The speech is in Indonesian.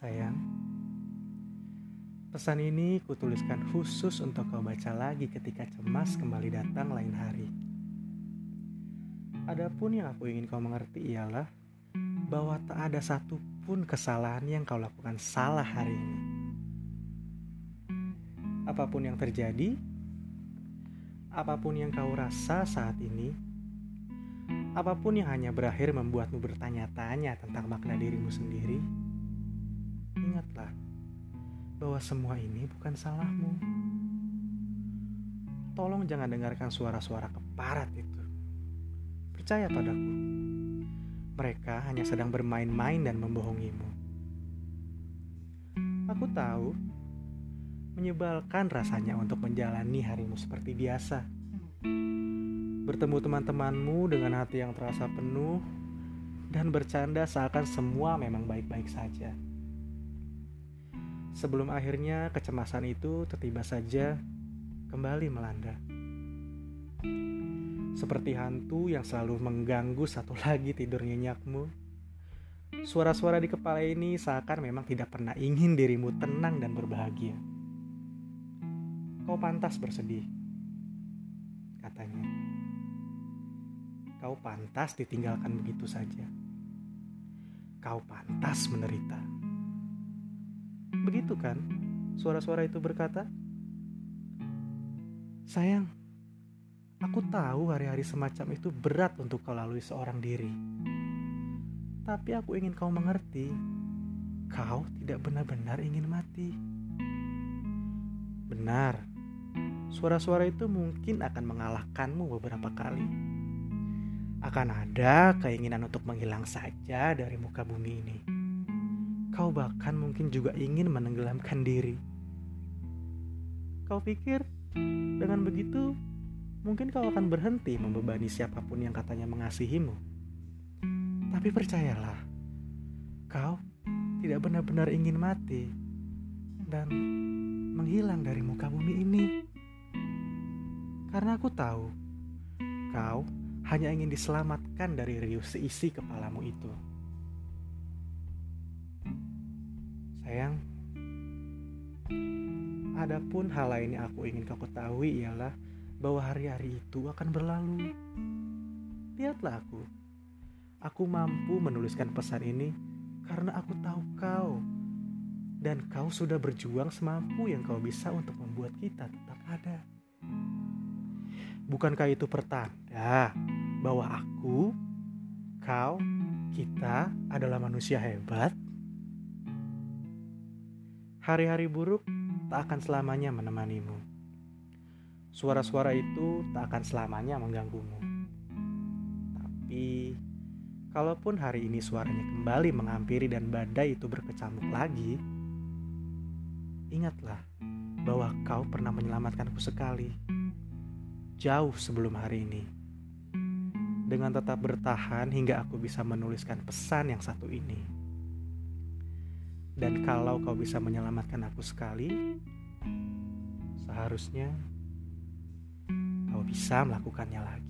Sayang, pesan ini kutuliskan khusus untuk kau baca lagi ketika cemas kembali datang lain hari. Adapun yang aku ingin kau mengerti ialah bahwa tak ada satupun kesalahan yang kau lakukan salah hari ini. Apa pun yang terjadi, apa pun yang kau rasa saat ini, apa pun yang hanya berakhir membuatmu bertanya-tanya tentang makna dirimu sendiri, ingatlah bahwa semua ini bukan salahmu. Tolong jangan dengarkan suara-suara keparat itu. Percaya padaku, mereka hanya sedang bermain-main dan membohongimu. Aku tahu, menyebalkan rasanya untuk menjalani harimu seperti biasa. Bertemu teman-temanmu dengan hati yang terasa penuh dan bercanda seakan semua memang baik-baik saja. Sebelum akhirnya kecemasan itu tiba saja kembali melanda. Seperti hantu yang selalu mengganggu satu lagi tidur nyenyakmu. Suara-suara di kepala ini seakan memang tidak pernah ingin dirimu tenang dan berbahagia. Kau pantas bersedih, katanya. Kau pantas ditinggalkan begitu saja. Kau pantas menderita. Begitu kan? Suara-suara itu berkata, "Sayang, Aku tahu hari-hari semacam itu berat untuk kau lalui seorang diri. Tapi aku ingin kau mengerti, kau tidak benar-benar ingin mati. Benar, suara-suara itu mungkin akan mengalahkanmu beberapa kali. Akan ada keinginan untuk menghilang saja dari muka bumi ini. Kau bahkan mungkin juga ingin menenggelamkan diri. Kau pikir dengan begitu mungkin kau akan berhenti membebani siapa pun yang katanya mengasihimu. Tapi percayalah, kau tidak benar-benar ingin mati dan menghilang dari muka bumi ini. Karena aku tahu, kau hanya ingin diselamatkan dari riuh seisi kepalamu itu. Sayang, adapun hal lain yang aku ingin kau ketahui ialah bahwa hari-hari itu akan berlalu. Lihatlah aku. Aku mampu menuliskan pesan ini karena aku tahu kau. Dan kau sudah berjuang semampu yang kau bisa untuk membuat kita tetap ada. Bukankah itu pertanda bahwa aku, kau, kita adalah manusia hebat? Hari-hari buruk tak akan selamanya menemanimu Suara-suara itu tak akan selamanya mengganggumu. Tapi, kalaupun hari ini suaranya kembali menghampiri dan badai itu berkecamuk lagi, ingatlah bahwa kau pernah menyelamatkanku sekali, jauh sebelum hari ini. Dengan tetap bertahan hingga aku bisa menuliskan pesan yang satu ini. Dan kalau kau bisa menyelamatkan aku sekali, seharusnya kau bisa melakukannya lagi.